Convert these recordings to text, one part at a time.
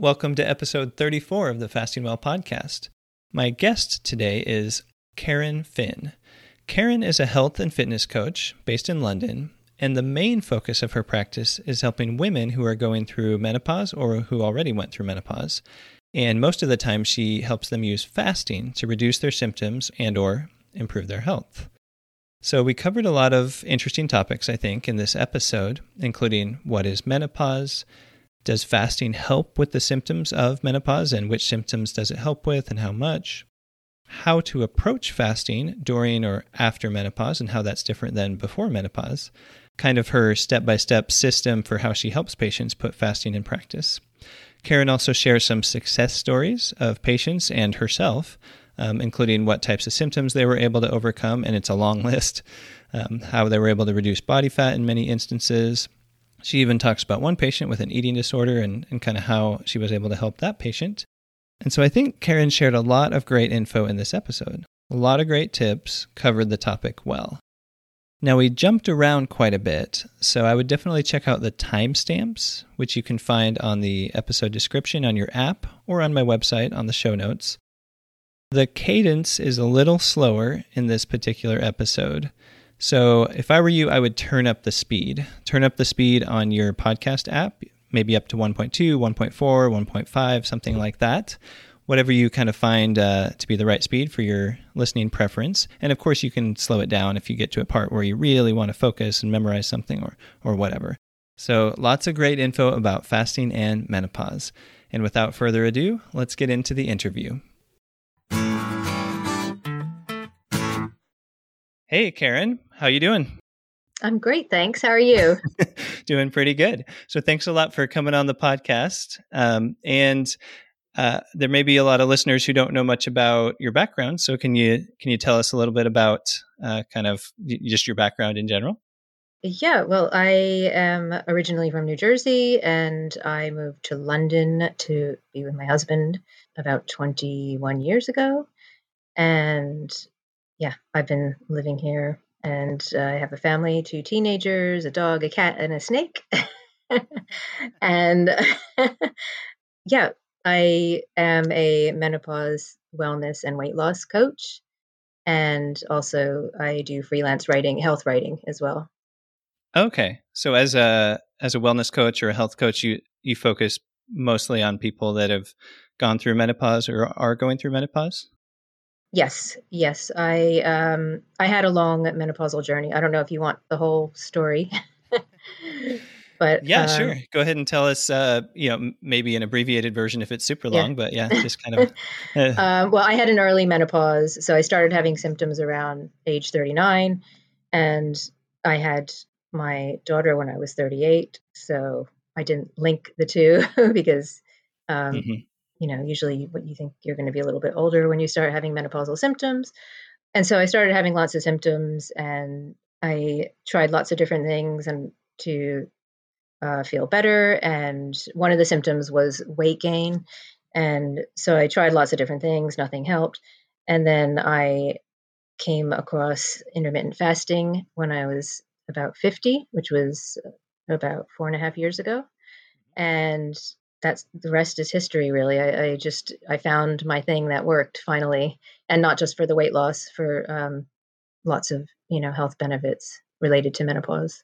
Welcome to episode 34 of the Fasting Well podcast. My guest today is Karen Finn. Karen is a health and fitness coach based in London, and the main focus of her practice is helping women who are going through menopause or who already went through menopause. And most of the time she helps them use fasting to reduce their symptoms and or improve their health. So we covered a lot of interesting topics I think in this episode, including what is menopause, does fasting help with the symptoms of menopause and which symptoms does it help with and how much? How to approach fasting during or after menopause and how that's different than before menopause. Kind of her step by step system for how she helps patients put fasting in practice. Karen also shares some success stories of patients and herself, um, including what types of symptoms they were able to overcome, and it's a long list, um, how they were able to reduce body fat in many instances, she even talks about one patient with an eating disorder and, and kind of how she was able to help that patient. And so I think Karen shared a lot of great info in this episode. A lot of great tips, covered the topic well. Now, we jumped around quite a bit, so I would definitely check out the timestamps, which you can find on the episode description on your app or on my website on the show notes. The cadence is a little slower in this particular episode, so if I were you, I would turn up the speed. Turn up the speed on your podcast app, maybe up to 1.2, 1.4, 1.5, something like that. Whatever you kind of find uh, to be the right speed for your listening preference. And of course, you can slow it down if you get to a part where you really want to focus and memorize something or, or whatever. So, lots of great info about fasting and menopause. And without further ado, let's get into the interview. Hey, Karen, how you doing? I'm great, thanks. How are you? doing pretty good. So, thanks a lot for coming on the podcast. Um, and uh, there may be a lot of listeners who don't know much about your background. So, can you can you tell us a little bit about uh, kind of just your background in general? Yeah, well, I am originally from New Jersey, and I moved to London to be with my husband about 21 years ago. And yeah, I've been living here and uh, I have a family, two teenagers, a dog, a cat, and a snake. and yeah, I am a menopause wellness and weight loss coach. And also I do freelance writing, health writing as well. Okay. So as a as a wellness coach or a health coach, you you focus mostly on people that have gone through menopause or are going through menopause? Yes, yes. I um I had a long menopausal journey. I don't know if you want the whole story. but yeah, uh, sure. Go ahead and tell us uh you know maybe an abbreviated version if it's super long, yeah. but yeah, just kind of uh. um, well, I had an early menopause, so I started having symptoms around age 39 and I had my daughter when I was 38, so I didn't link the two because um, mm-hmm you know, usually what you think you're going to be a little bit older when you start having menopausal symptoms. And so I started having lots of symptoms and I tried lots of different things and to uh, feel better. And one of the symptoms was weight gain. And so I tried lots of different things, nothing helped. And then I came across intermittent fasting when I was about 50, which was about four and a half years ago. And that's the rest is history really I, I, just i found my thing that worked finally and not just for the weight loss for um, lots of you know health benefits related to menopause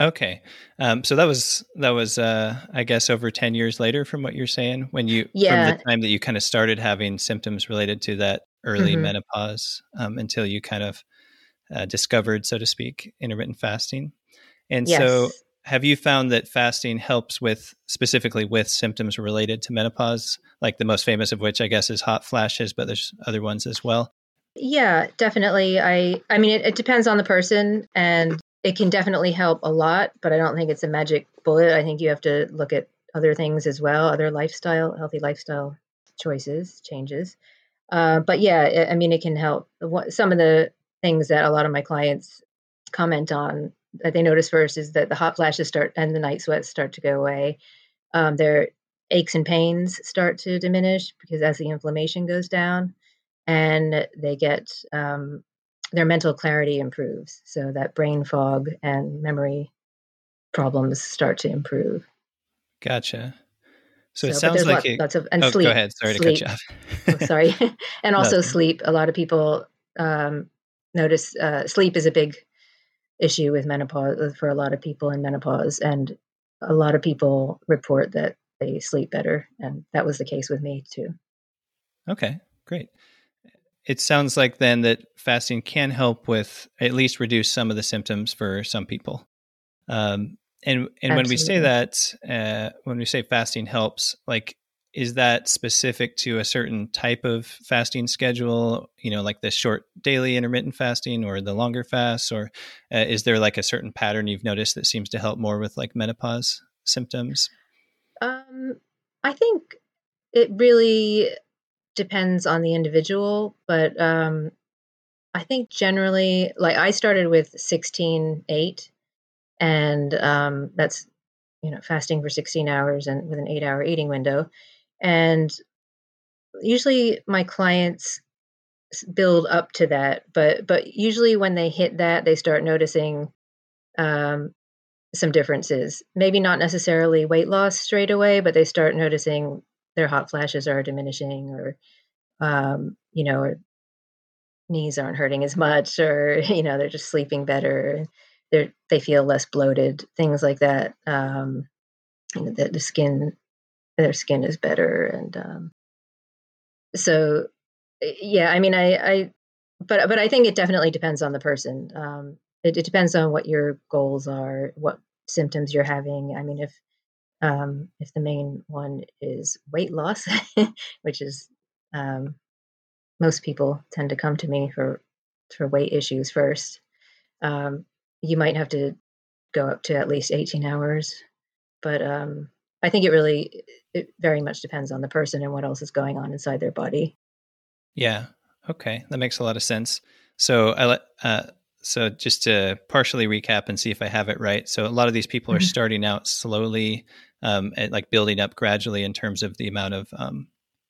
okay um, so that was that was uh, i guess over 10 years later from what you're saying when you yeah. from the time that you kind of started having symptoms related to that early mm-hmm. menopause um, until you kind of uh, discovered so to speak intermittent fasting and yes. so have you found that fasting helps with specifically with symptoms related to menopause? Like the most famous of which i guess is hot flashes but there's other ones as well. Yeah definitely. I i mean it, it depends on the person and it can definitely help a lot but i don't think it's a magic bullet. I think you have to look at other things as well other lifestyle healthy lifestyle choices changes. Uh, but yeah i mean it can help. Some of the things that a lot of my clients comment on that they notice first is that the hot flashes start and the night sweats start to go away. Um, their aches and pains start to diminish because as the inflammation goes down, and they get um, their mental clarity improves, so that brain fog and memory problems start to improve. Gotcha. So, so it sounds like lot, lots of and oh, sleep. Go ahead. Sorry sleep. to cut you off. oh, sorry, and also sleep. A lot of people um, notice uh, sleep is a big issue with menopause uh, for a lot of people in menopause, and a lot of people report that they sleep better, and that was the case with me too. Okay, great. It sounds like then that fasting can help with at least reduce some of the symptoms for some people. Um, and and when we say that, uh, when we say fasting helps, like is that specific to a certain type of fasting schedule? You know, like the short daily intermittent fasting or the longer fasts, or uh, is there like a certain pattern you've noticed that seems to help more with like menopause symptoms? Um, I think it really depends on the individual, but um, I think generally, like I started with sixteen eight and um, that's you know fasting for 16 hours and with an eight hour eating window and usually my clients build up to that but but usually when they hit that they start noticing um, some differences maybe not necessarily weight loss straight away but they start noticing their hot flashes are diminishing or um, you know or knees aren't hurting as much or you know they're just sleeping better they they feel less bloated, things like that. Um, you know, the, the skin, their skin is better, and um, so yeah. I mean, I, I, but but I think it definitely depends on the person. Um, it, it depends on what your goals are, what symptoms you're having. I mean, if um, if the main one is weight loss, which is um, most people tend to come to me for for weight issues first. Um, you might have to go up to at least 18 hours. But um, I think it really, it very much depends on the person and what else is going on inside their body. Yeah. Okay. That makes a lot of sense. So I let, uh, so just to partially recap and see if I have it right. So a lot of these people are mm-hmm. starting out slowly, um, and like building up gradually in terms of the amount of um,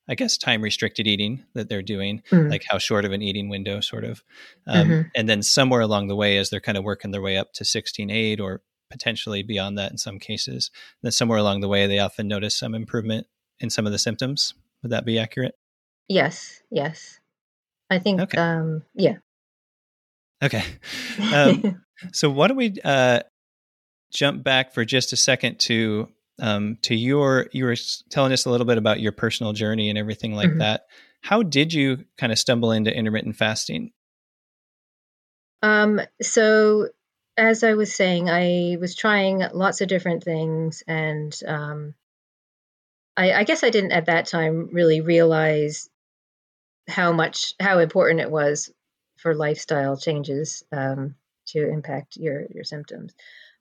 I guess time restricted eating that they're doing, mm-hmm. like how short of an eating window, sort of. Um, mm-hmm. And then somewhere along the way, as they're kind of working their way up to 16.8 or potentially beyond that in some cases, then somewhere along the way, they often notice some improvement in some of the symptoms. Would that be accurate? Yes, yes. I think, okay. um, yeah. Okay. Um, so why don't we uh, jump back for just a second to um, to your you were telling us a little bit about your personal journey and everything like mm-hmm. that how did you kind of stumble into intermittent fasting um, so as i was saying i was trying lots of different things and um, I, I guess i didn't at that time really realize how much how important it was for lifestyle changes um, to impact your your symptoms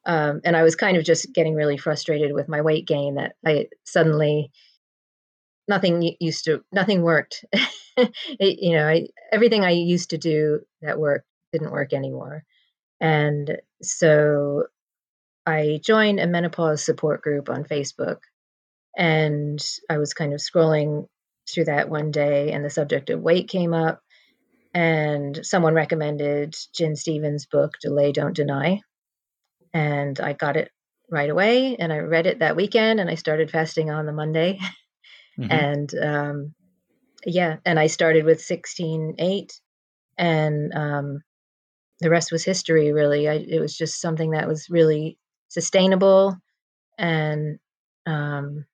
um, and I was kind of just getting really frustrated with my weight gain that I suddenly nothing used to nothing worked. it, you know, I, everything I used to do that worked didn't work anymore, and so I joined a menopause support group on Facebook, and I was kind of scrolling through that one day, and the subject of weight came up, and someone recommended Gin Stephens' book "Delay, Don't Deny." and I got it right away. And I read it that weekend, and I started fasting on the Monday. Mm-hmm. And um, yeah, and I started with sixteen eight, and um, the rest was history. Really, I, it was just something that was really sustainable, and um,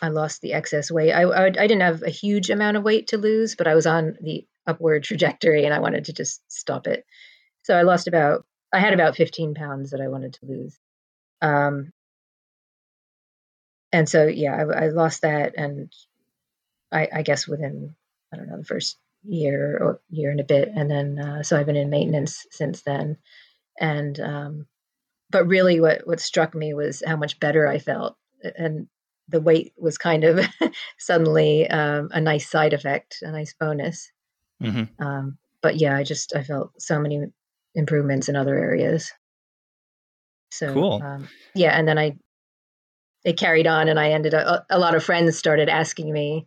I lost the excess weight. I, I, I didn't have a huge amount of weight to lose, but I was on the upward trajectory, and I wanted to just stop it. So I lost about I had about 15 pounds that I wanted to lose. Um, and so, yeah, I, I lost that. And I, I, guess within, I don't know, the first year or year and a bit. And then, uh, so I've been in maintenance since then. And, um, but really what, what struck me was how much better I felt. And the weight was kind of suddenly um, a nice side effect, a nice bonus. Mm-hmm. Um, but yeah, I just I felt so many improvements in other areas. So cool. Um, yeah, and then I it carried on, and I ended up a, lot of friends started asking me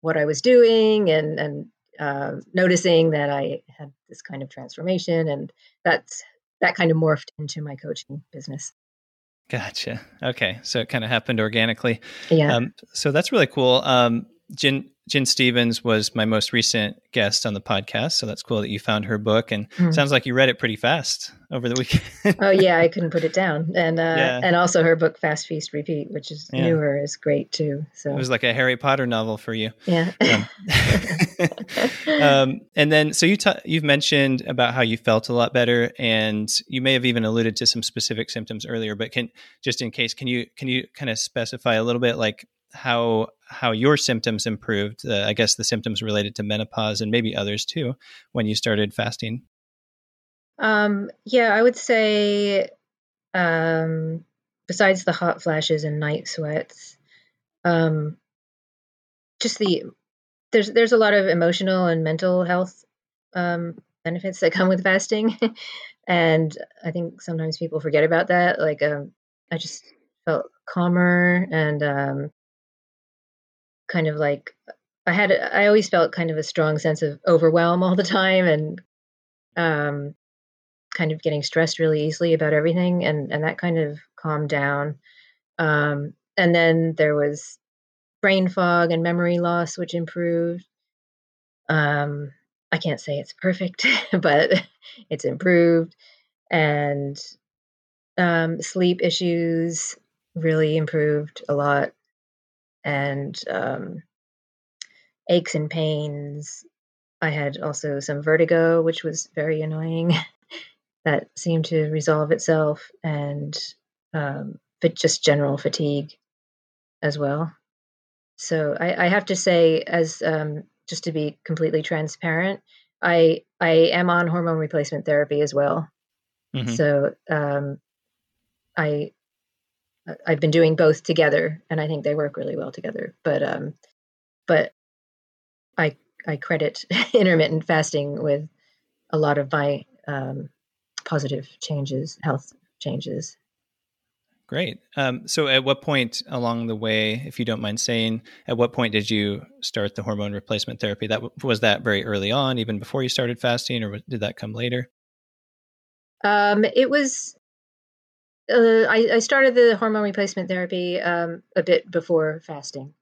what I was doing, and and uh, noticing that I had this kind of transformation, and that's that kind of morphed into my coaching business. Gotcha. Okay, so it kind of happened organically. Yeah. Um, so that's really cool. Um, Gin Gin Stephens was my most recent guest on the podcast, so that's cool that you found her book. And mm. sounds like you read it pretty fast over the weekend. oh yeah, I couldn't put it down. And uh, yeah. and also her book Fast Feast Repeat, which is yeah. newer, is great too. So it was like a Harry Potter novel for you. Yeah. Um, um, and then so you ta- you've mentioned about how you felt a lot better, and you may have even alluded to some specific symptoms earlier. But can just in case, can you can you kind of specify a little bit like how how your symptoms improved. Uh, I guess the symptoms related to menopause and maybe others too when you started fasting. Um, yeah, I would say um, besides the hot flashes and night sweats, um, just the there's there's a lot of emotional and mental health um, benefits that come with fasting, and I think sometimes people forget about that. Like, um, I just felt calmer and um, kind of like I had I always felt kind of a strong sense of overwhelm all the time and um kind of getting stressed really easily about everything and and that kind of calmed down. Um and then there was brain fog and memory loss which improved. Um I can't say it's perfect but it's improved. And um sleep issues really improved a lot and um, aches and pains. I had also some vertigo, which was very annoying. that seemed to resolve itself, and um, but just general fatigue as well. So I, I have to say, as um, just to be completely transparent, I I am on hormone replacement therapy as well. Mm-hmm. So um, I I've been doing both together, and I think they work really well together. But um, but I I credit intermittent fasting with a lot of my um, positive changes, health changes. Great. Um, so, at what point along the way, if you don't mind saying, at what point did you start the hormone replacement therapy? That was that very early on, even before you started fasting, or did that come later? Um, it was uh, I, I, started the hormone replacement therapy um, a bit before fasting.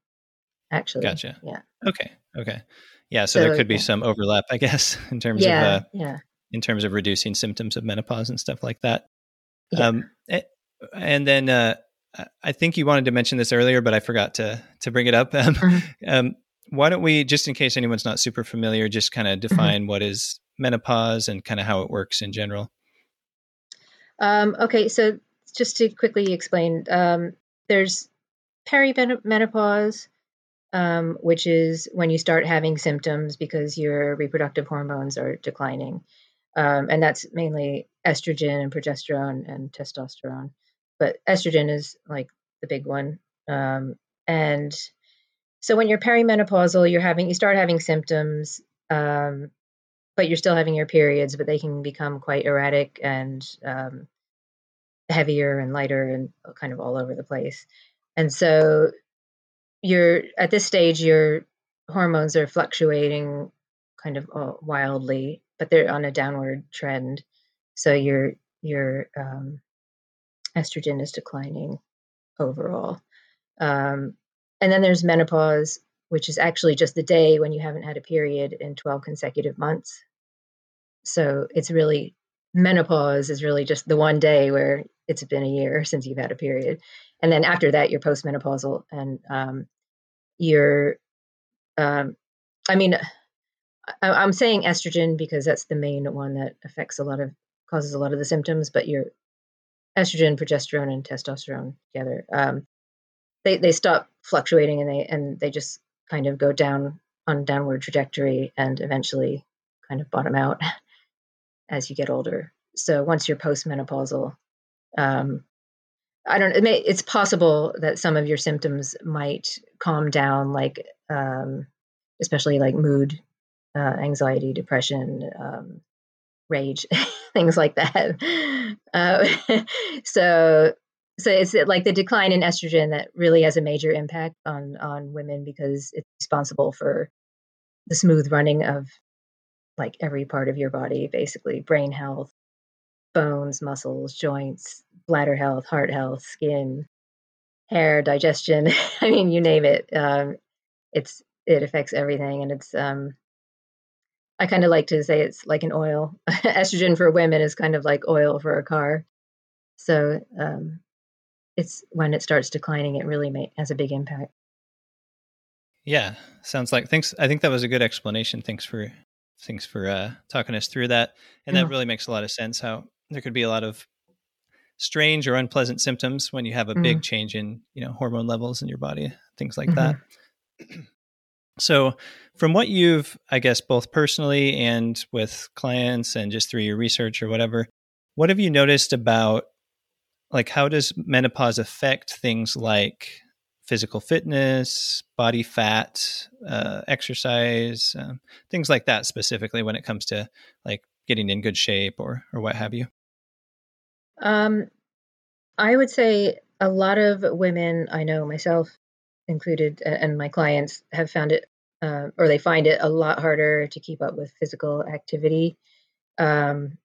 Actually, gotcha. Yeah. Okay. Okay. Yeah. So, so there could be yeah. some overlap, I guess, in terms yeah, of uh, yeah, in terms of reducing symptoms of menopause and stuff like that. Yeah. Um, eh, and then uh, I think you wanted to mention this earlier, but I forgot to to bring it up. Um, mm-hmm. um, why don't we, just in case anyone's not super familiar, just kind of mm-hmm. define mm-hmm. what is menopause and kind of how it works in general? Um, okay, so just to quickly explain, um, there's perimenopause, um, which is when you start having symptoms because your reproductive hormones are declining. Um, and that's mainly estrogen and progesterone and testosterone. But estrogen is like the big one. Um, and so when you're perimenopausal, you're having you start having symptoms, um, but you're still having your periods, but they can become quite erratic and um, heavier and lighter and kind of all over the place. And so you're at this stage, your hormones are fluctuating kind of uh, wildly, but they're on a downward trend. So your your um, estrogen is declining overall. Um, and then there's menopause, which is actually just the day when you haven't had a period in 12 consecutive months. So it's really menopause is really just the one day where it's been a year since you've had a period and then after that you're postmenopausal and um, you're um, i mean I, am saying estrogen because that's the main one that affects a lot of causes a lot of the symptoms but your estrogen progesterone and testosterone together um, they they stop fluctuating and they and they just kind of go down on downward trajectory and eventually kind of bottom out as you get older. So once you're postmenopausal, um, I don't. It may, it's possible that some of your symptoms might calm down, like um, especially like mood, uh, anxiety, depression, um, rage, things like that. Uh, so, so it's like the decline in estrogen that really has a major impact on on women because it's responsible for the smooth running of like every part of your body, basically brain health, bones, muscles, joints, bladder health, heart health, skin, hair, digestion. I mean, you name it. Um, it's it affects everything, and it's. Um, I kind of like to say it's like an oil. Estrogen for women is kind of like oil for a car. So um, it's when it starts declining, it really may, has a big impact. Yeah, sounds like thanks. I think that was a good explanation. Thanks for thanks for uh, talking us through that, and that really makes a lot of sense. How there could be a lot of strange or unpleasant symptoms when you have a big change in you know hormone levels in your body, things like mm-hmm. that. so, from what you've, I guess, both personally and with clients, and just through your research or whatever, what have you noticed about like how does menopause affect things like physical fitness, body fat, uh, exercise, um, things like that specifically when it comes to like getting in good shape or or what have you? Um, I would say a lot of women I know myself included and my clients have found it uh, or they find it a lot harder to keep up with physical activity um,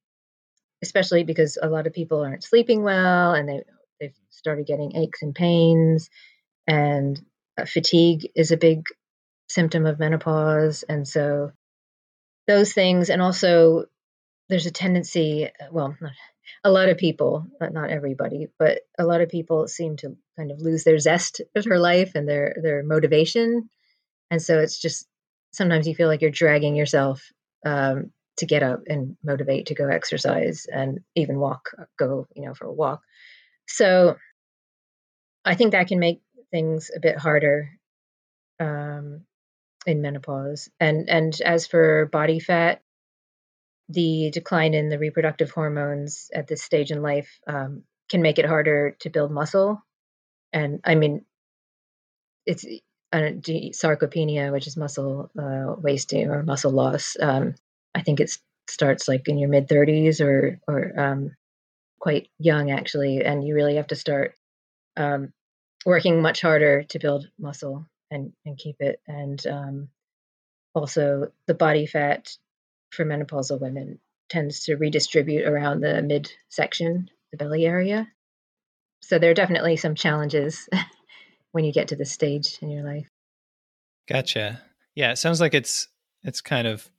especially because a lot of people aren't sleeping well and they they've started getting aches and pains and uh, fatigue is a big symptom of menopause and so those things and also there's a tendency well not, a lot of people not everybody but a lot of people seem to kind of lose their zest her life and their their motivation and so it's just sometimes you feel like you're dragging yourself um, to get up and motivate to go exercise and even walk go you know for a walk so i think that can make things a bit harder um, in menopause. And and as for body fat, the decline in the reproductive hormones at this stage in life um, can make it harder to build muscle. And I mean, it's sarcopenia, which is muscle uh, wasting or muscle loss. Um, I think it starts like in your mid 30s or or um, quite young actually, and you really have to start um, working much harder to build muscle and, and keep it. And um, also, the body fat for menopausal women tends to redistribute around the midsection, the belly area. So there are definitely some challenges when you get to this stage in your life. Gotcha. Yeah, it sounds like it's it's kind of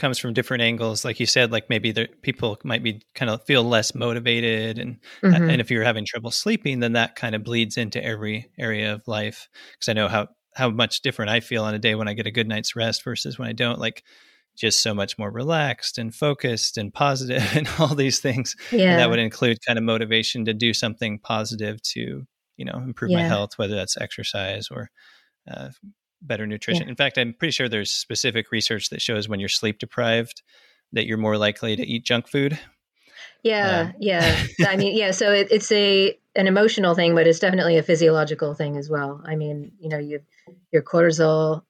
comes from different angles like you said like maybe the people might be kind of feel less motivated and mm-hmm. and if you're having trouble sleeping then that kind of bleeds into every area of life because i know how how much different i feel on a day when i get a good night's rest versus when i don't like just so much more relaxed and focused and positive and all these things yeah. And that would include kind of motivation to do something positive to you know improve yeah. my health whether that's exercise or uh, better nutrition. Yeah. In fact, I'm pretty sure there's specific research that shows when you're sleep deprived that you're more likely to eat junk food. Yeah, uh, yeah. I mean, yeah. So it, it's a an emotional thing, but it's definitely a physiological thing as well. I mean, you know, you your cortisol,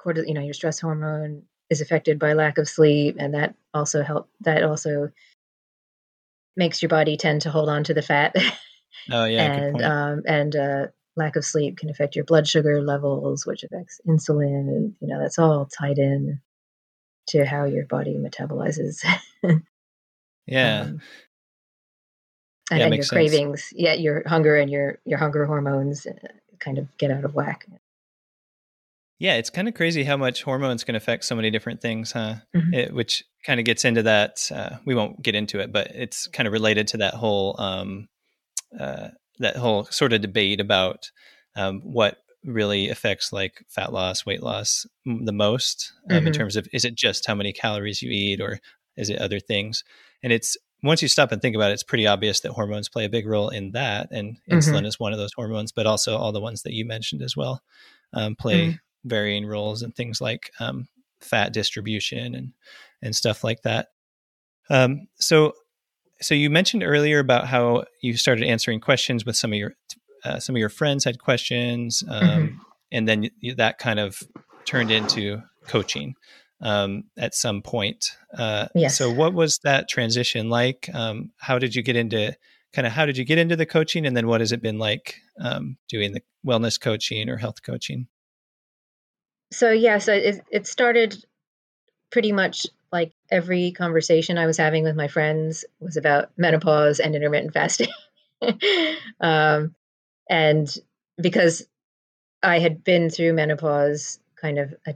cortisol, you know, your stress hormone is affected by lack of sleep, and that also help. That also makes your body tend to hold on to the fat. Oh yeah, and um, and uh, lack of sleep can affect your blood sugar levels, which affects insulin, and you know that's all tied in to how your body metabolizes. yeah. Um, and, yeah, and your sense. cravings, yeah, your hunger and your your hunger hormones uh, kind of get out of whack. Yeah, it's kind of crazy how much hormones can affect so many different things, huh? Mm-hmm. It, which kind of gets into that. Uh, we won't get into it, but it's kind of related to that whole um, uh, that whole sort of debate about um, what really affects like fat loss, weight loss the most um, mm-hmm. in terms of is it just how many calories you eat or is it other things? And it's once you stop and think about it, it's pretty obvious that hormones play a big role in that, and mm-hmm. insulin is one of those hormones, but also all the ones that you mentioned as well um, play mm-hmm. Varying roles and things like um, fat distribution and and stuff like that. Um, so so you mentioned earlier about how you started answering questions with some of your uh, some of your friends had questions, um, mm-hmm. and then that kind of turned into coaching um, at some point. Uh, yes. So what was that transition like? Um, how did you get into kind of how did you get into the coaching, and then what has it been like um, doing the wellness coaching or health coaching? So yeah, so it, it started pretty much like every conversation I was having with my friends was about menopause and intermittent fasting. um, and because I had been through menopause kind of a,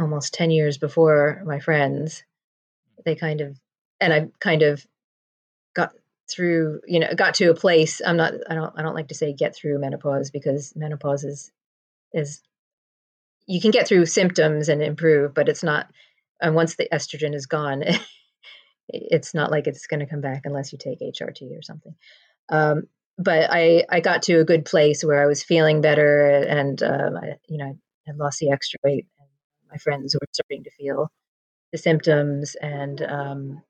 almost 10 years before my friends, they kind of, and I kind of got through, you know, got to a place. I'm not, I don't, I don't like to say get through menopause because menopause is, is, you can get through symptoms and improve, but it's not, and once the estrogen is gone, it's not like it's going to come back unless you take HRT or something. Um, but I, I got to a good place where I was feeling better and, um, I, you know, I lost the extra weight and my friends were starting to feel the symptoms and, um,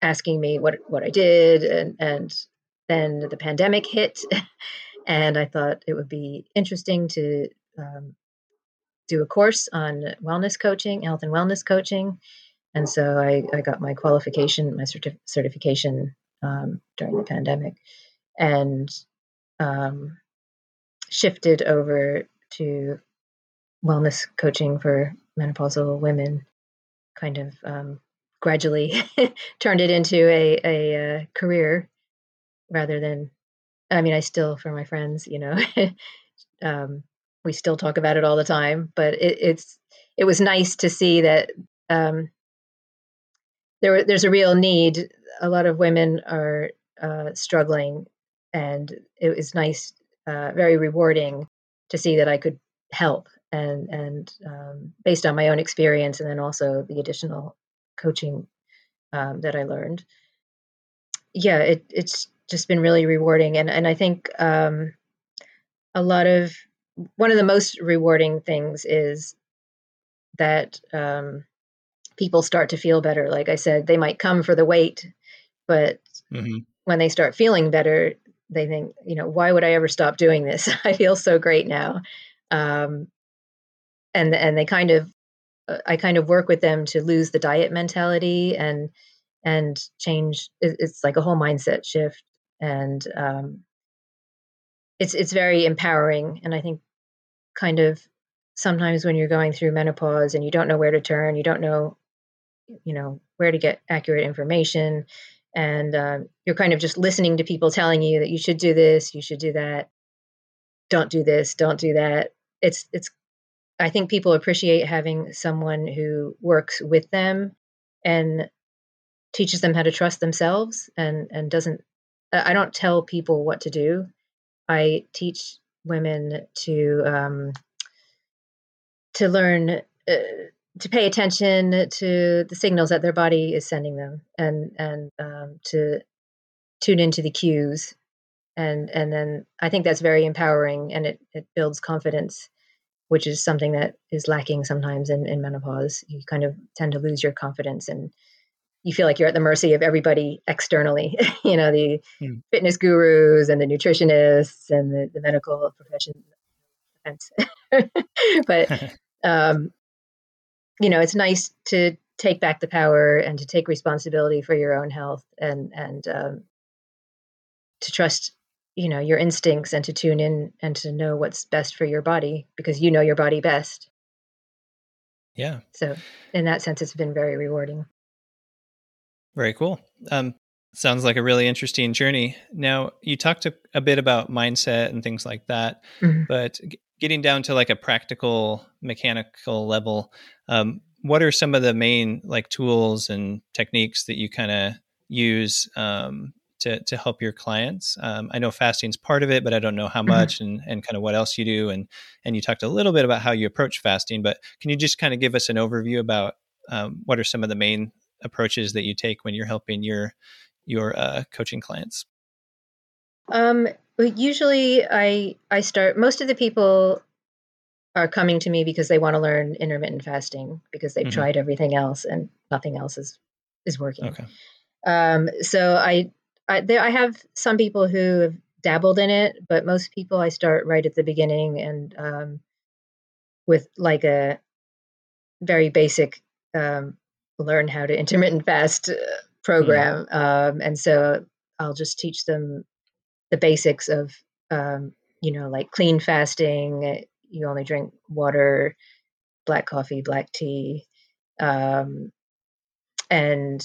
asking me what, what I did. And, and then the pandemic hit and I thought it would be interesting to, um, do a course on wellness coaching, health and wellness coaching. And so I, I got my qualification, my certif- certification um, during the pandemic and um, shifted over to wellness coaching for menopausal women, kind of um, gradually turned it into a, a, a, uh, career rather than, I mean, I still, for my friends, you know, um, we still talk about it all the time, but it, it's, it was nice to see that um, there, there's a real need. A lot of women are uh, struggling and it was nice, uh, very rewarding to see that I could help and and um, based on my own experience and then also the additional coaching um, that I learned. Yeah, it, it's just been really rewarding, and and I think um, a lot of one of the most rewarding things is that um, people start to feel better. Like I said, they might come for the weight, but mm-hmm. when they start feeling better, they think, you know, why would I ever stop doing this? I feel so great now. Um, and and they kind of, uh, I kind of work with them to lose the diet mentality and and change. It's like a whole mindset shift, and um, it's it's very empowering. And I think, kind of, sometimes when you're going through menopause and you don't know where to turn, you don't know, you know, where to get accurate information and um, you're kind of just listening to people telling you that you should do this, you should do that, don't do this, don't do that. It's it's. I think people appreciate having someone who works with them and teaches them how to trust themselves and and doesn't. I don't tell people what to do. I teach women to um, to learn. Uh, to pay attention to the signals that their body is sending them and and um, to tune into the cues and and then i think that's very empowering and it, it builds confidence which is something that is lacking sometimes in, in menopause you kind of tend to lose your confidence and you feel like you're at the mercy of everybody externally you know the mm. fitness gurus and the nutritionists and the, the medical profession but um, you know, it's nice to take back the power and to take responsibility for your own health and and um, to trust you know your instincts and to tune in and to know what's best for your body because you know your body best. Yeah. So in that sense it's been very rewarding very cool um sounds like a really interesting journey now you talked a, a bit about mindset and things like that mm-hmm. but getting down to like a practical mechanical level um, what are some of the main like tools and techniques that you kind of use um, to, to help your clients um, i know fasting is part of it but i don't know how mm-hmm. much mm-hmm. and, and kind of what else you do and and you talked a little bit about how you approach fasting but can you just kind of give us an overview about um, what are some of the main approaches that you take when you're helping your your uh, coaching clients um, usually I I start most of the people are coming to me because they want to learn intermittent fasting because they've mm-hmm. tried everything else and nothing else is is working. Okay. Um, so I I, there, I have some people who have dabbled in it, but most people I start right at the beginning and um, with like a very basic um, learn how to intermittent fast uh, mm-hmm. program, um, and so I'll just teach them the basics of um, you know like clean fasting eh, you only drink water black coffee black tea um, and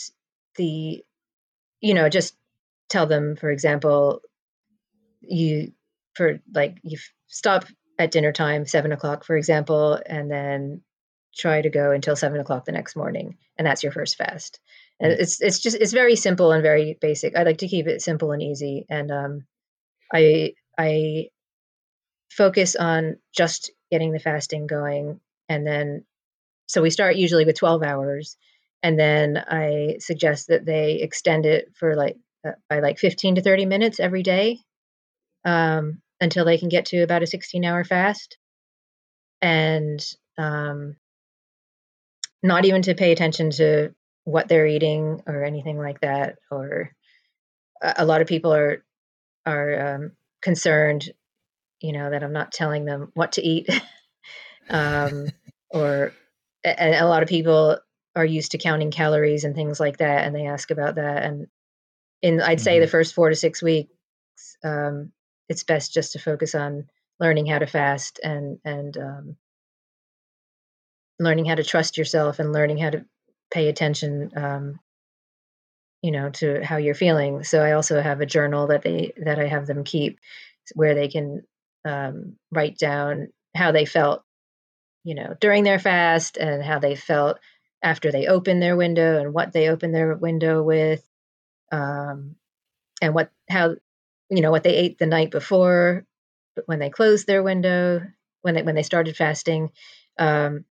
the you know just tell them, for example, you for like you stop at dinner time, seven o'clock, for example, and then try to go until seven o'clock the next morning, and that's your first fast. And mm. it's it's just it's very simple and very basic. I like to keep it simple and easy, and um, I I focus on just getting the fasting going, and then so we start usually with twelve hours, and then I suggest that they extend it for like uh, by like fifteen to thirty minutes every day. Um, until they can get to about a 16 hour fast and um, not even to pay attention to what they're eating or anything like that or a lot of people are are um, concerned you know that i'm not telling them what to eat um, or and a lot of people are used to counting calories and things like that and they ask about that and in i'd say mm-hmm. the first four to six weeks um, it's best just to focus on learning how to fast and and um, learning how to trust yourself and learning how to pay attention um, you know to how you're feeling. So i also have a journal that they that i have them keep where they can um, write down how they felt you know during their fast and how they felt after they opened their window and what they opened their window with um, and what how you know what they ate the night before when they closed their window when they when they started fasting. Um,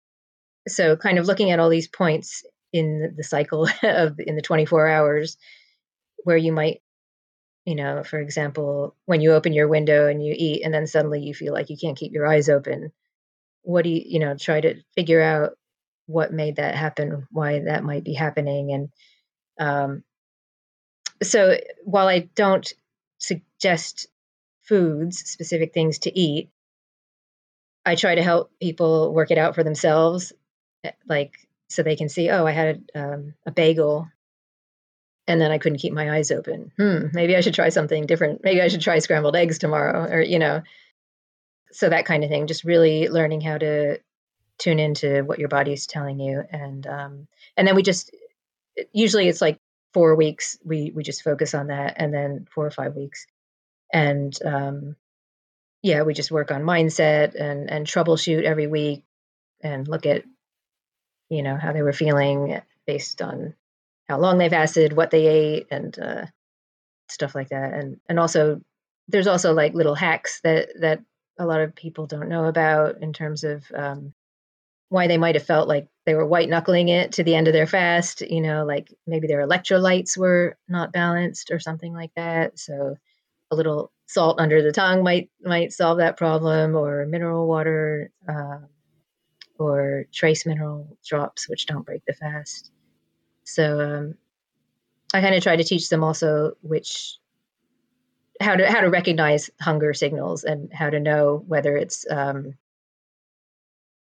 so kind of looking at all these points in the cycle of in the 24 hours where you might you know for example when you open your window and you eat and then suddenly you feel like you can't keep your eyes open what do you you know try to figure out what made that happen why that might be happening and um, so while i don't suggest foods, specific things to eat. I try to help people work it out for themselves, like so they can see, oh, I had um, a bagel and then I couldn't keep my eyes open. Hmm, maybe I should try something different. Maybe I should try scrambled eggs tomorrow, or, you know, so that kind of thing. Just really learning how to tune into what your body's telling you. And, um, and then we just, usually it's like four weeks we we just focus on that and then four or five weeks and um, yeah we just work on mindset and and troubleshoot every week and look at you know how they were feeling based on how long they fasted what they ate and uh, stuff like that and and also there's also like little hacks that that a lot of people don't know about in terms of um, why they might have felt like they were white knuckling it to the end of their fast, you know, like maybe their electrolytes were not balanced or something like that. So a little salt under the tongue might might solve that problem, or mineral water, uh, or trace mineral drops, which don't break the fast. So um, I kind of try to teach them also which how to how to recognize hunger signals and how to know whether it's um,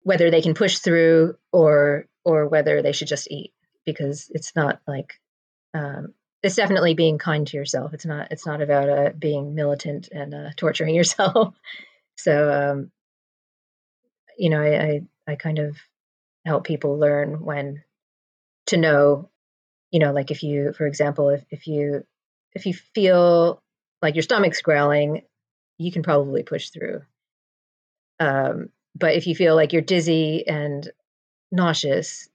whether they can push through or or whether they should just eat because it's not like um, it's definitely being kind to yourself. It's not it's not about uh, being militant and uh, torturing yourself. so um, you know, I, I I kind of help people learn when to know, you know, like if you, for example, if if you if you feel like your stomach's growling, you can probably push through. Um, but if you feel like you're dizzy and nauseous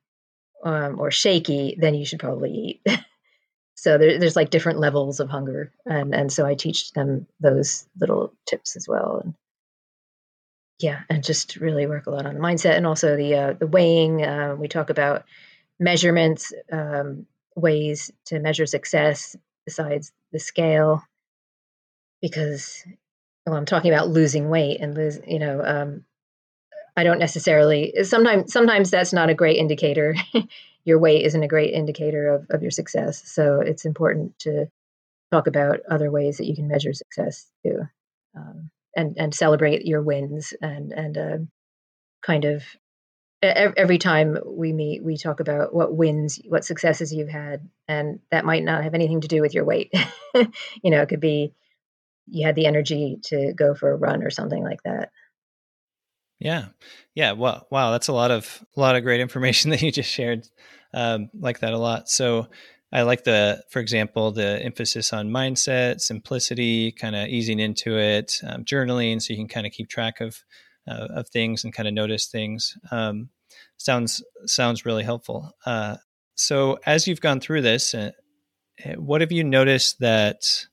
um, or shaky, then you should probably eat. so there, there's like different levels of hunger, and and so I teach them those little tips as well. And yeah, and just really work a lot on the mindset and also the uh, the weighing. Uh, we talk about measurements, um, ways to measure success besides the scale, because well, I'm talking about losing weight and lose, you know, um, I don't necessarily sometimes sometimes that's not a great indicator. your weight isn't a great indicator of, of your success. So it's important to talk about other ways that you can measure success too. Um, and and celebrate your wins and and uh, kind of every time we meet we talk about what wins what successes you've had and that might not have anything to do with your weight you know it could be you had the energy to go for a run or something like that yeah, yeah. Well, wow, that's a lot of a lot of great information that you just shared. Um, like that a lot. So, I like the, for example, the emphasis on mindset, simplicity, kind of easing into it, um, journaling, so you can kind of keep track of uh, of things and kind of notice things. Um, sounds sounds really helpful. Uh, so as you've gone through this, uh, what have you noticed that?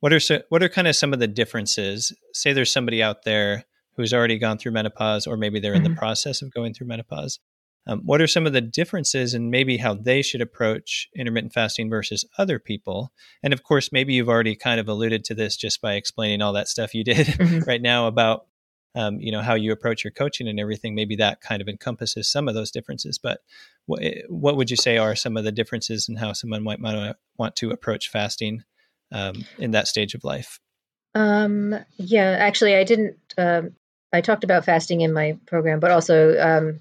What are so, what are kind of some of the differences? Say there's somebody out there who's already gone through menopause, or maybe they're mm-hmm. in the mm-hmm. process of going through menopause. Um, what are some of the differences and maybe how they should approach intermittent fasting versus other people? And of course, maybe you've already kind of alluded to this just by explaining all that stuff you did mm-hmm. right now about um, you know how you approach your coaching and everything maybe that kind of encompasses some of those differences but what, eh, what would you say are some of the differences in how someone might, might want to approach fasting um, in that stage of life um, yeah actually i didn't um, i talked about fasting in my program but also um,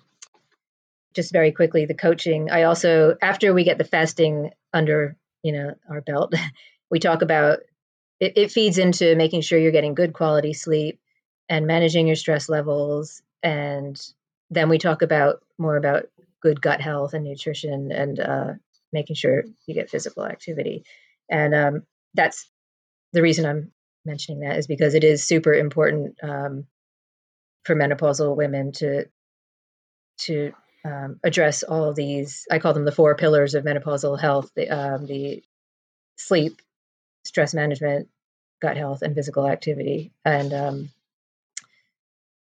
just very quickly the coaching. I also after we get the fasting under you know our belt we talk about it, it feeds into making sure you're getting good quality sleep and managing your stress levels. And then we talk about more about good gut health and nutrition and uh, making sure you get physical activity. And um, that's the reason i'm mentioning that is because it is super important um, for menopausal women to to um, address all these i call them the four pillars of menopausal health the, um, the sleep stress management gut health and physical activity and um,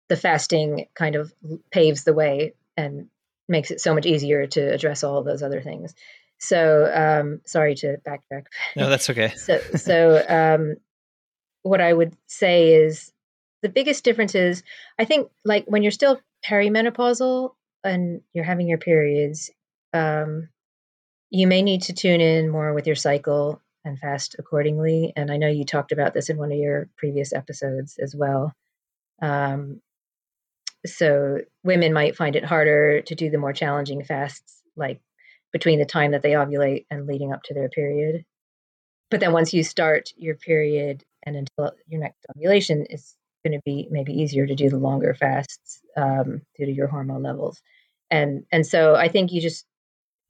the fasting kind of paves the way and makes it so much easier to address all those other things. So, um, sorry to backtrack. No, that's okay. so, so um, what I would say is the biggest difference is I think like when you're still perimenopausal and you're having your periods, um, you may need to tune in more with your cycle and fast accordingly. And I know you talked about this in one of your previous episodes as well. Um, so women might find it harder to do the more challenging fasts, like between the time that they ovulate and leading up to their period. But then once you start your period and until your next ovulation, it's going to be maybe easier to do the longer fasts um, due to your hormone levels. And and so I think you just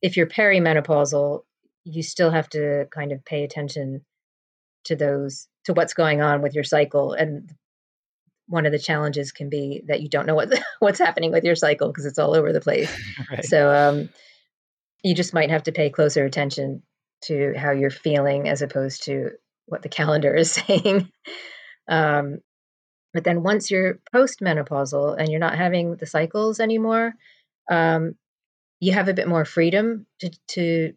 if you're perimenopausal, you still have to kind of pay attention to those to what's going on with your cycle and one of the challenges can be that you don't know what what's happening with your cycle because it's all over the place. right. So um, you just might have to pay closer attention to how you're feeling as opposed to what the calendar is saying. um, but then once you're postmenopausal and you're not having the cycles anymore, um, you have a bit more freedom to, to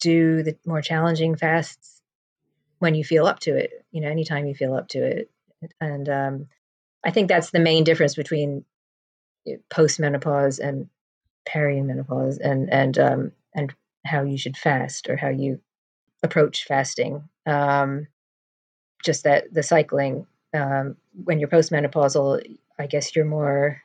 do the more challenging fasts when you feel up to it. You know, anytime you feel up to it, and um, I think that's the main difference between eh, postmenopause and perimenopause and and um, and how you should fast or how you approach fasting. Um, just that the cycling um, when you're postmenopausal, I guess you're more.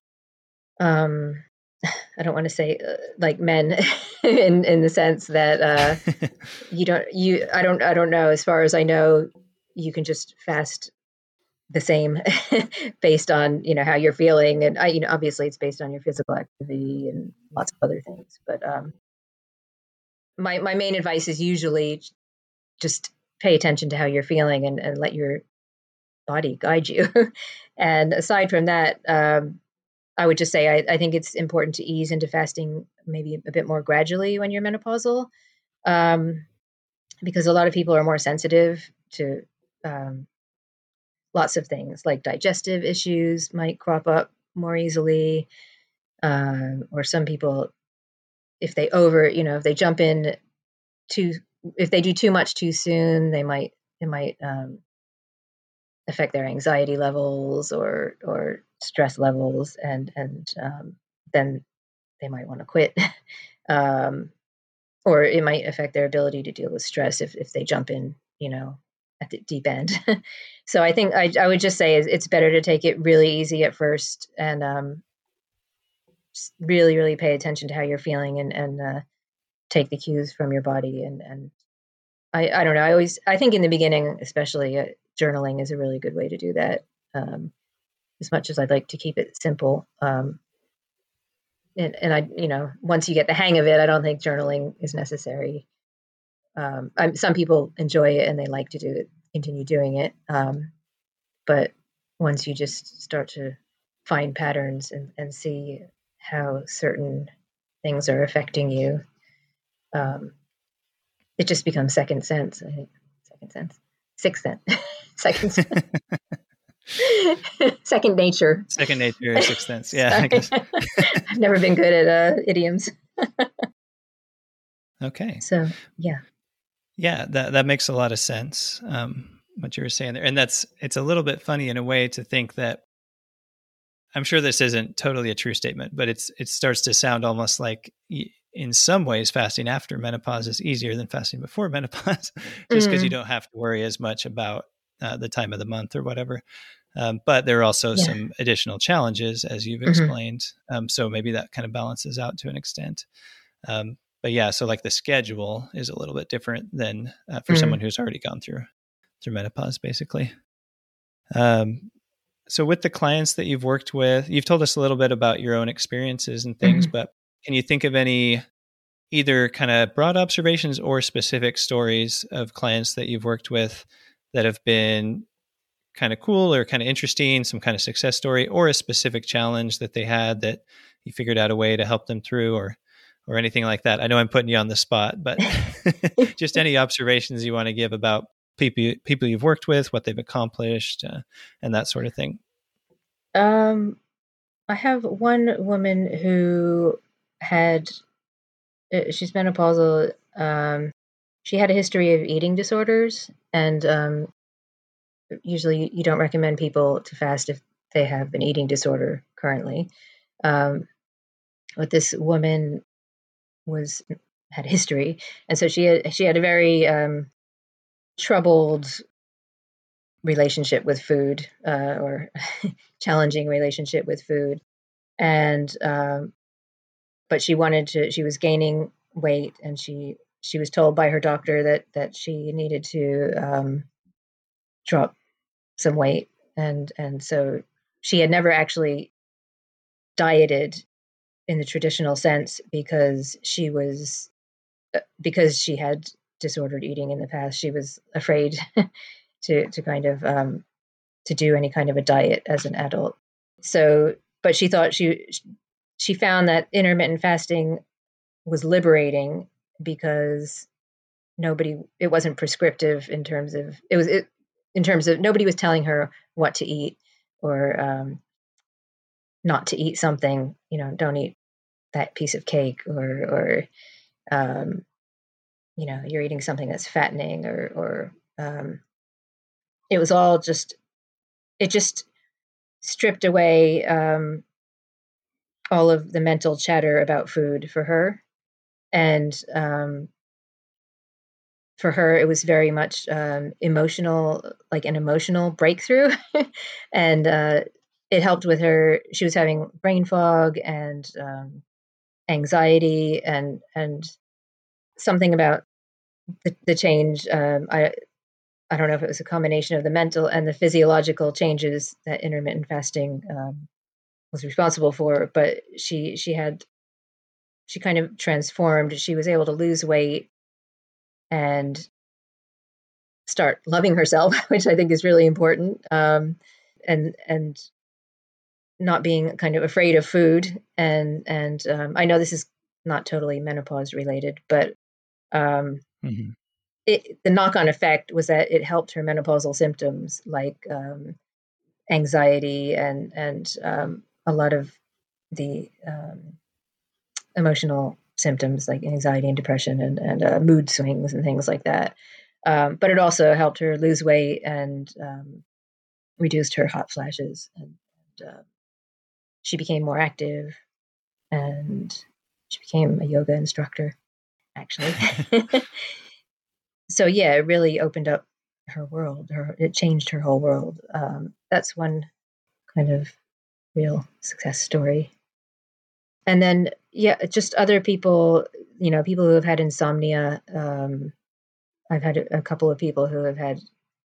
Um, I don't want to say uh, like men in in the sense that uh, you don't you I don't I don't know as far as I know you can just fast the same based on you know how you're feeling and I, you know obviously it's based on your physical activity and lots of other things but um my my main advice is usually just pay attention to how you're feeling and, and let your body guide you. And aside from that um I would just say I, I think it's important to ease into fasting maybe a bit more gradually when you're menopausal um because a lot of people are more sensitive to um, lots of things like digestive issues might crop up more easily um, or some people if they over you know if they jump in too if they do too much too soon they might it might um, affect their anxiety levels or or stress levels and and um, then they might want to quit um, or it might affect their ability to deal with stress if if they jump in you know at the deep end. so I think I, I would just say it's better to take it really easy at first and um, really, really pay attention to how you're feeling and, and uh, take the cues from your body. And, and I, I don't know. I always, I think in the beginning, especially uh, journaling is a really good way to do that. Um, as much as I'd like to keep it simple. Um, and, and I, you know, once you get the hang of it, I don't think journaling is necessary um, some people enjoy it and they like to do it, continue doing it. Um, but once you just start to find patterns and, and see how certain things are affecting you, um, it just becomes second sense. I think second sense, sixth sense, second second nature. Second nature, sixth sense. Yeah, I've never been good at uh, idioms. okay. So yeah, yeah, that that makes a lot of sense. Um, what you were saying there, and that's it's a little bit funny in a way to think that. I'm sure this isn't totally a true statement, but it's it starts to sound almost like in some ways fasting after menopause is easier than fasting before menopause, just because mm. you don't have to worry as much about uh, the time of the month or whatever. Um, but there are also yeah. some additional challenges, as you've mm-hmm. explained. Um, so maybe that kind of balances out to an extent. Um, but yeah, so like the schedule is a little bit different than uh, for mm-hmm. someone who's already gone through through menopause, basically. Um, so with the clients that you've worked with, you've told us a little bit about your own experiences and things, mm-hmm. but can you think of any either kind of broad observations or specific stories of clients that you've worked with that have been kind of cool or kind of interesting, some kind of success story, or a specific challenge that they had that you figured out a way to help them through, or or anything like that. I know I'm putting you on the spot, but just any observations you want to give about people people you've worked with, what they've accomplished, uh, and that sort of thing. Um, I have one woman who had uh, she's menopausal. Um, she had a history of eating disorders, and um, usually you don't recommend people to fast if they have an eating disorder currently. Um, but this woman was had history, and so she had she had a very um, troubled relationship with food uh, or challenging relationship with food, and um, but she wanted to. She was gaining weight, and she she was told by her doctor that that she needed to um, drop some weight, and and so she had never actually dieted in the traditional sense because she was uh, because she had disordered eating in the past. She was afraid to to kind of um, to do any kind of a diet as an adult. So, but she thought she she found that intermittent fasting was liberating because nobody it wasn't prescriptive in terms of it was it, in terms of nobody was telling her what to eat or um, not to eat something you know don't eat that piece of cake or or um, you know you're eating something that's fattening or or um, it was all just it just stripped away um, all of the mental chatter about food for her and um, for her it was very much um, emotional like an emotional breakthrough. And uh, it helped with her she was having brain fog and um, anxiety and and something about the, the change um, i i don't know if it was a combination of the mental and the physiological changes that intermittent fasting um, was responsible for but she she had she kind of transformed. She was able to lose weight and start loving herself, which I think is really important. Um, and and not being kind of afraid of food. And and um, I know this is not totally menopause related, but um, mm-hmm. it, the knock on effect was that it helped her menopausal symptoms like um, anxiety and and um, a lot of the um, emotional symptoms like anxiety and depression and, and uh, mood swings and things like that. Um, but it also helped her lose weight and um, reduced her hot flashes. And, and uh, she became more active and she became a yoga instructor, actually. so, yeah, it really opened up her world. Her, it changed her whole world. Um, that's one kind of real success story and then yeah just other people you know people who have had insomnia um, i've had a couple of people who have had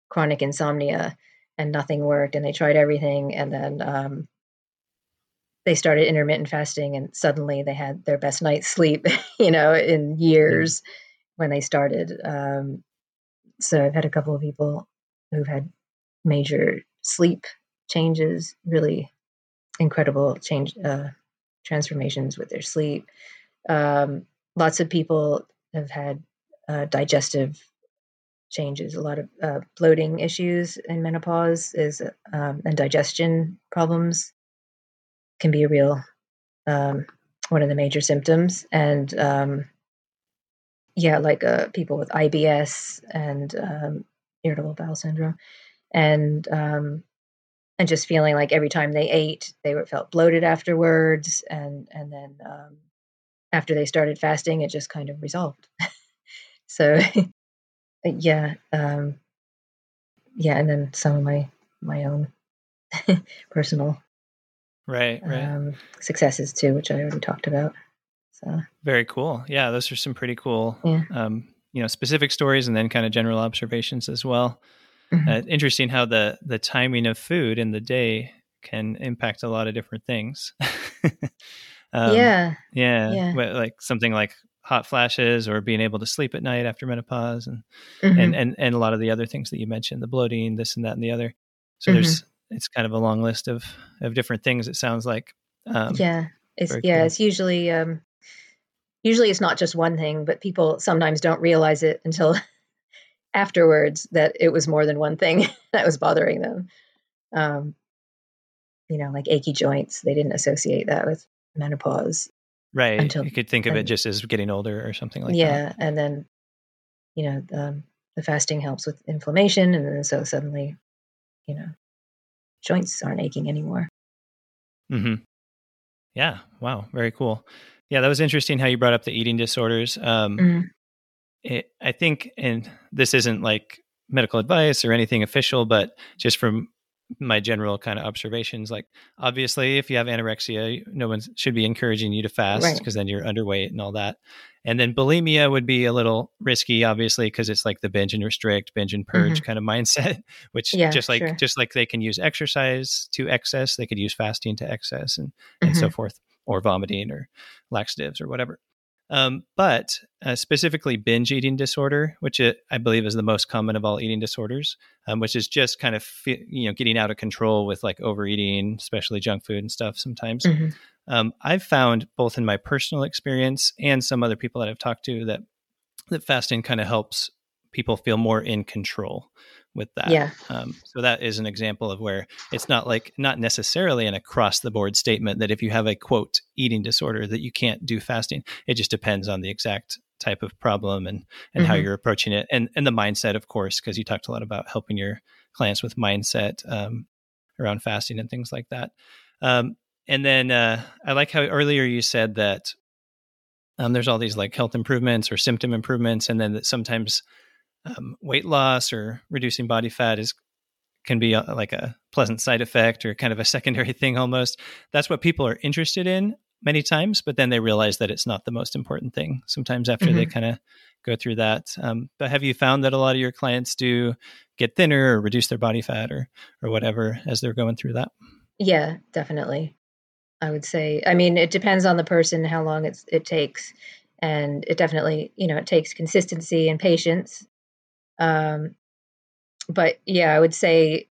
chronic insomnia and nothing worked and they tried everything and then um, they started intermittent fasting and suddenly they had their best night's sleep you know in years when they started. Um, so I've had a couple of people who've had major sleep changes, really incredible change uh, transformations with their sleep. Um, lots of people have had uh, digestive changes. A lot of uh, bloating issues in menopause is um, and digestion problems can be a real um, one of the major symptoms. And um, yeah, like uh, people with IBS and um, irritable bowel syndrome, and um, and just feeling like every time they ate, they were felt bloated afterwards, and and then um, after they started fasting, it just kind of resolved. so yeah, um, yeah, and then some of my my own personal right right um, successes too, which I already talked about. So very cool. Yeah, those are some pretty cool, yeah. um, you know, specific stories, and then kind of general observations as well. Mm-hmm. Uh, interesting how the the timing of food in the day can impact a lot of different things. um, yeah, yeah, yeah. Like something like hot flashes or being able to sleep at night after menopause, and mm-hmm. and and and a lot of the other things that you mentioned, the bloating, this and that and the other. So mm-hmm. there's it's kind of a long list of of different things. It sounds like. Um, yeah, it's yeah, cool. it's usually um, usually it's not just one thing, but people sometimes don't realize it until afterwards that it was more than one thing that was bothering them. Um, you know, like achy joints, they didn't associate that with menopause. Right. Until, you could think of it just as getting older or something like yeah, that. Yeah. And then, you know, the, the fasting helps with inflammation. And then so suddenly, you know, joints aren't aching anymore. Hmm. Yeah. Wow. Very cool. Yeah, that was interesting how you brought up the eating disorders. Um, mm. It, I think, and this isn't like medical advice or anything official, but just from my general kind of observations, like obviously, if you have anorexia, no one should be encouraging you to fast because right. then you're underweight and all that. And then bulimia would be a little risky, obviously, because it's like the binge and restrict, binge and purge mm-hmm. kind of mindset. Which yeah, just like sure. just like they can use exercise to excess, they could use fasting to excess, and and mm-hmm. so forth, or vomiting or laxatives or whatever. Um, but uh, specifically binge eating disorder, which it, I believe is the most common of all eating disorders, um, which is just kind of you know getting out of control with like overeating, especially junk food and stuff. Sometimes mm-hmm. um, I've found both in my personal experience and some other people that I've talked to that that fasting kind of helps people feel more in control with that. Yeah. Um, so that is an example of where it's not like not necessarily an across the board statement that if you have a quote eating disorder that you can't do fasting. It just depends on the exact type of problem and and mm-hmm. how you're approaching it and and the mindset, of course, because you talked a lot about helping your clients with mindset um, around fasting and things like that. Um, and then uh, I like how earlier you said that um, there's all these like health improvements or symptom improvements, and then that sometimes um, weight loss or reducing body fat is can be a, like a pleasant side effect or kind of a secondary thing almost. That's what people are interested in many times, but then they realize that it's not the most important thing sometimes after mm-hmm. they kind of go through that. Um, but have you found that a lot of your clients do get thinner or reduce their body fat or or whatever as they're going through that? Yeah, definitely. I would say. I mean, it depends on the person how long it's it takes, and it definitely you know it takes consistency and patience um, but yeah, I would say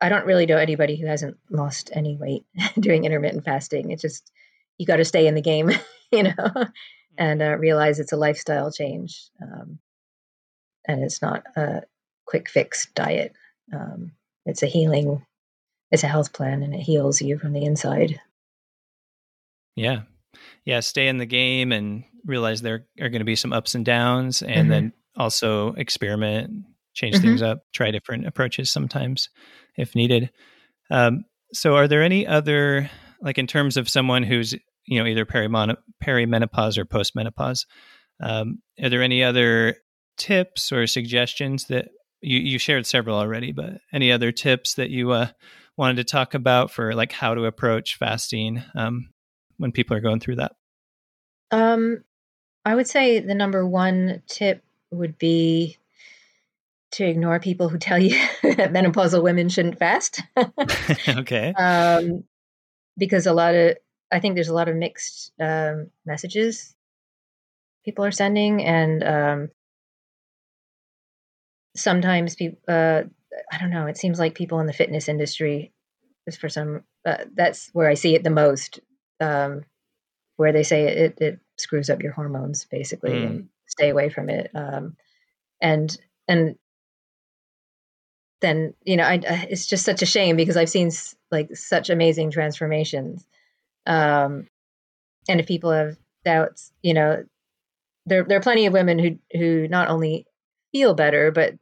I don't really know anybody who hasn't lost any weight doing intermittent fasting. It's just you got to stay in the game, you know, mm-hmm. and uh, realize it's a lifestyle change, um, and it's not a quick fix diet. Um, it's a healing, it's a health plan, and it heals you from the inside. Yeah, yeah. Stay in the game and realize there are going to be some ups and downs, and mm-hmm. then also experiment, change mm-hmm. things up, try different approaches sometimes if needed. Um, so, are there any other, like in terms of someone who's you know either perimon- perimenopause or postmenopause, um, are there any other tips or suggestions that you, you shared several already, but any other tips that you uh, wanted to talk about for like how to approach fasting um, when people are going through that? Um, I would say the number one tip would be to ignore people who tell you that menopausal women shouldn't fast. okay. Um, because a lot of, I think there's a lot of mixed um, messages people are sending, and um, sometimes people. Uh, I don't know. It seems like people in the fitness industry is for some. Uh, that's where I see it the most. Um, where they say it, it screws up your hormones, basically, mm. Stay away from it. Um, and and then you know, I, it's just such a shame because I've seen like such amazing transformations. Um, and if people have doubts, you know, there there are plenty of women who who not only feel better, but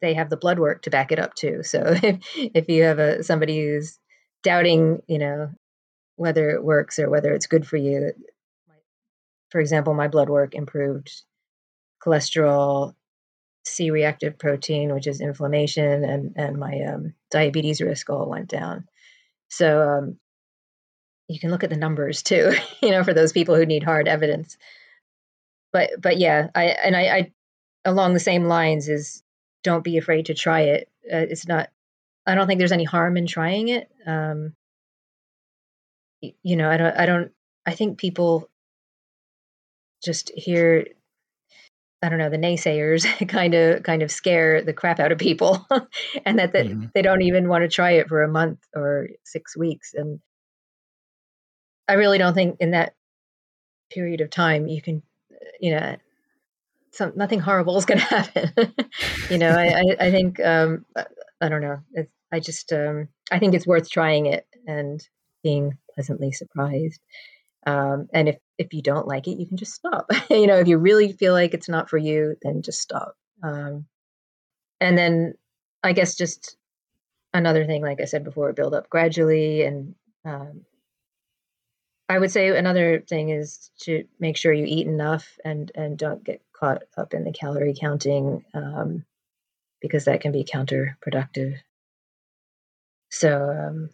they have the blood work to back it up too. So if if you have a somebody who's doubting, you know, whether it works or whether it's good for you, for example, my blood work improved cholesterol, C-reactive protein, which is inflammation, and and my um, diabetes risk all went down. So um, you can look at the numbers too, you know, for those people who need hard evidence. But but yeah, I and I, I along the same lines is don't be afraid to try it. Uh, it's not. I don't think there's any harm in trying it. Um, you know, I don't. I don't. I think people just hear I don't know, the naysayers kind of kind of scare the crap out of people and that, that mm-hmm. they don't even want to try it for a month or 6 weeks. And I really don't think in that period of time you can you know some nothing horrible is going to happen. You know I, I, I think um I don't know. It's, I just um I think it's worth trying it and being pleasantly surprised. Um, and if if you don't like it, you can just stop. you know, if you really feel like it's not for you, then just stop. Um, and then I guess just another thing, like I said before, build up gradually. And um, I would say another thing is to make sure you eat enough and and don't get caught up in the calorie counting um, because that can be counterproductive. So um,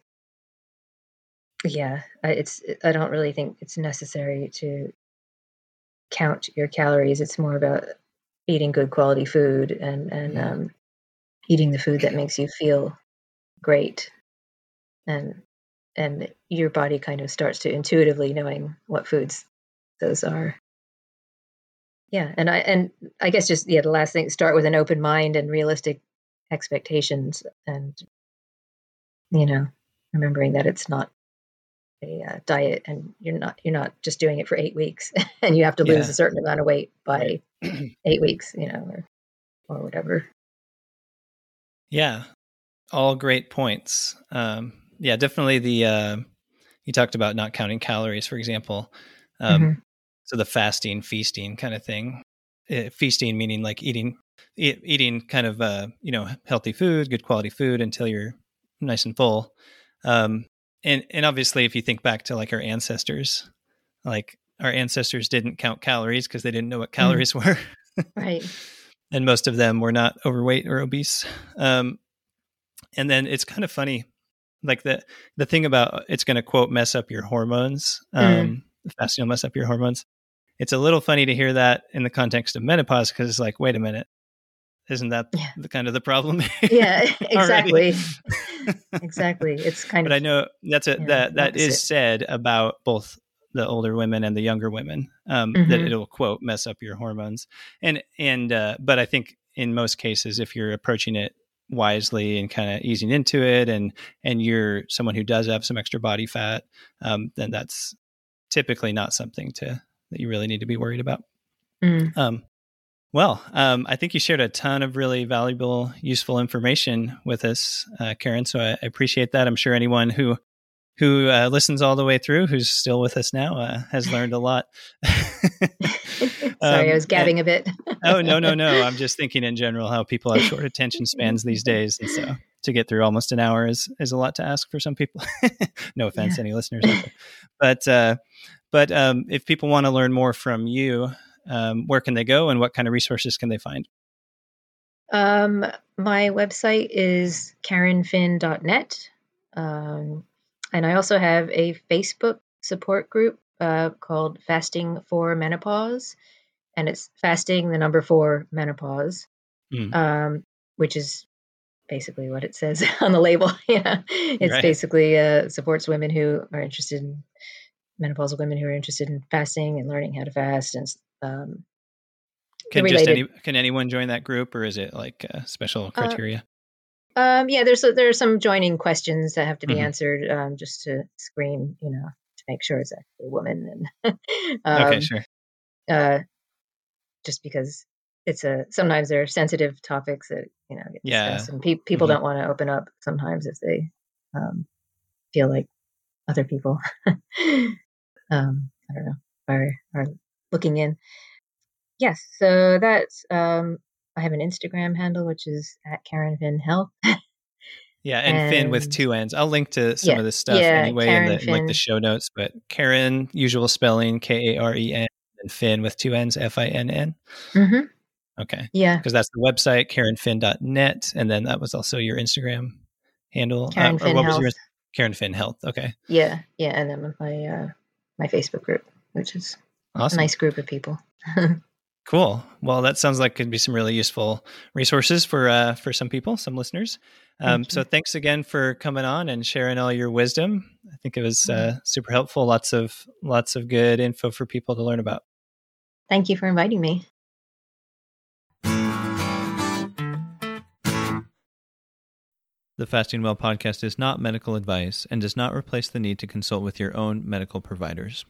yeah, it's I don't really think it's necessary to count your calories. It's more about eating good quality food and and um, eating the food that makes you feel great, and and your body kind of starts to intuitively knowing what foods those are. Yeah, and I and I guess just yeah, the last thing start with an open mind and realistic expectations, and you know, remembering that it's not a uh, diet and you're not you're not just doing it for eight weeks and you have to lose yeah. a certain amount of weight by eight weeks you know or, or whatever. Yeah. All great points. Um yeah definitely the uh you talked about not counting calories for example. Um mm-hmm. so the fasting feasting kind of thing. Uh, feasting meaning like eating e- eating kind of uh you know healthy food good quality food until you're nice and full. Um and and obviously if you think back to like our ancestors like our ancestors didn't count calories because they didn't know what mm-hmm. calories mm. were right and most of them were not overweight or obese um, and then it's kind of funny like the the thing about it's going to quote mess up your hormones um mm. fasting will mess up your hormones it's a little funny to hear that in the context of menopause because it's like wait a minute isn't that yeah. the kind of the problem? yeah, exactly. exactly. It's kind but of. But I know that's a that that opposite. is said about both the older women and the younger women um, mm-hmm. that it'll quote mess up your hormones and and uh, but I think in most cases if you're approaching it wisely and kind of easing into it and and you're someone who does have some extra body fat um, then that's typically not something to that you really need to be worried about mm. um, well, um, I think you shared a ton of really valuable, useful information with us, uh, Karen. So I, I, appreciate that. I'm sure anyone who who uh, listens all the way through, who's still with us now, uh, has learned a lot. Sorry, um, I was gabbing and, a bit. oh no, no, no! I'm just thinking in general how people have short attention spans these days, and so to get through almost an hour is is a lot to ask for some people. no offense, yeah. any listeners, but uh, but um, if people want to learn more from you, um, where can they go and what kind of resources can they find? Um, my website is karenfinn.net. Um, and I also have a Facebook support group uh, called Fasting for Menopause. And it's fasting the number four menopause, mm. um, which is basically what it says on the label. yeah, it's right. basically uh, supports women who are interested in menopausal women who are interested in fasting and learning how to fast and um, Can just any can anyone join that group, or is it like uh, special criteria? um, yeah, there's there are some joining questions that have to be Mhm. answered um, just to screen, you know, to make sure it's actually a woman, and um, okay, sure. uh, just because it's a sometimes there are sensitive topics that you know get Yeah. discussed, and pe- people Mhm. don't want to open up sometimes if they um, feel like other people, um, I don't know, are are looking in. Yes, so that's um, I have an Instagram handle which is at Karen Finn Health. Yeah, and, Finn with two N's. I'll link to some Yeah, of this stuff yeah, anyway in, the, in like the show notes. But Karen, usual spelling, K A R E N, and Finn with two N's, F I N N. hmm Okay, Yeah, because that's the website, KarenFinn.net, and then that was also your Instagram handle. Karen or Finn what was Health. your Karen Finn Health? Okay, yeah, yeah, and then my uh, my Facebook group, which is awesome. nice group of people. Cool. Well, that sounds like could be some really useful resources for uh, for some people, some listeners. Um, Thank so thanks again for coming on and sharing all your wisdom. I think it was uh, super helpful. Lots of lots of good info for people to learn about. Thank you for inviting me. The Fasting Well podcast is not medical advice and does not replace the need to consult with your own medical providers.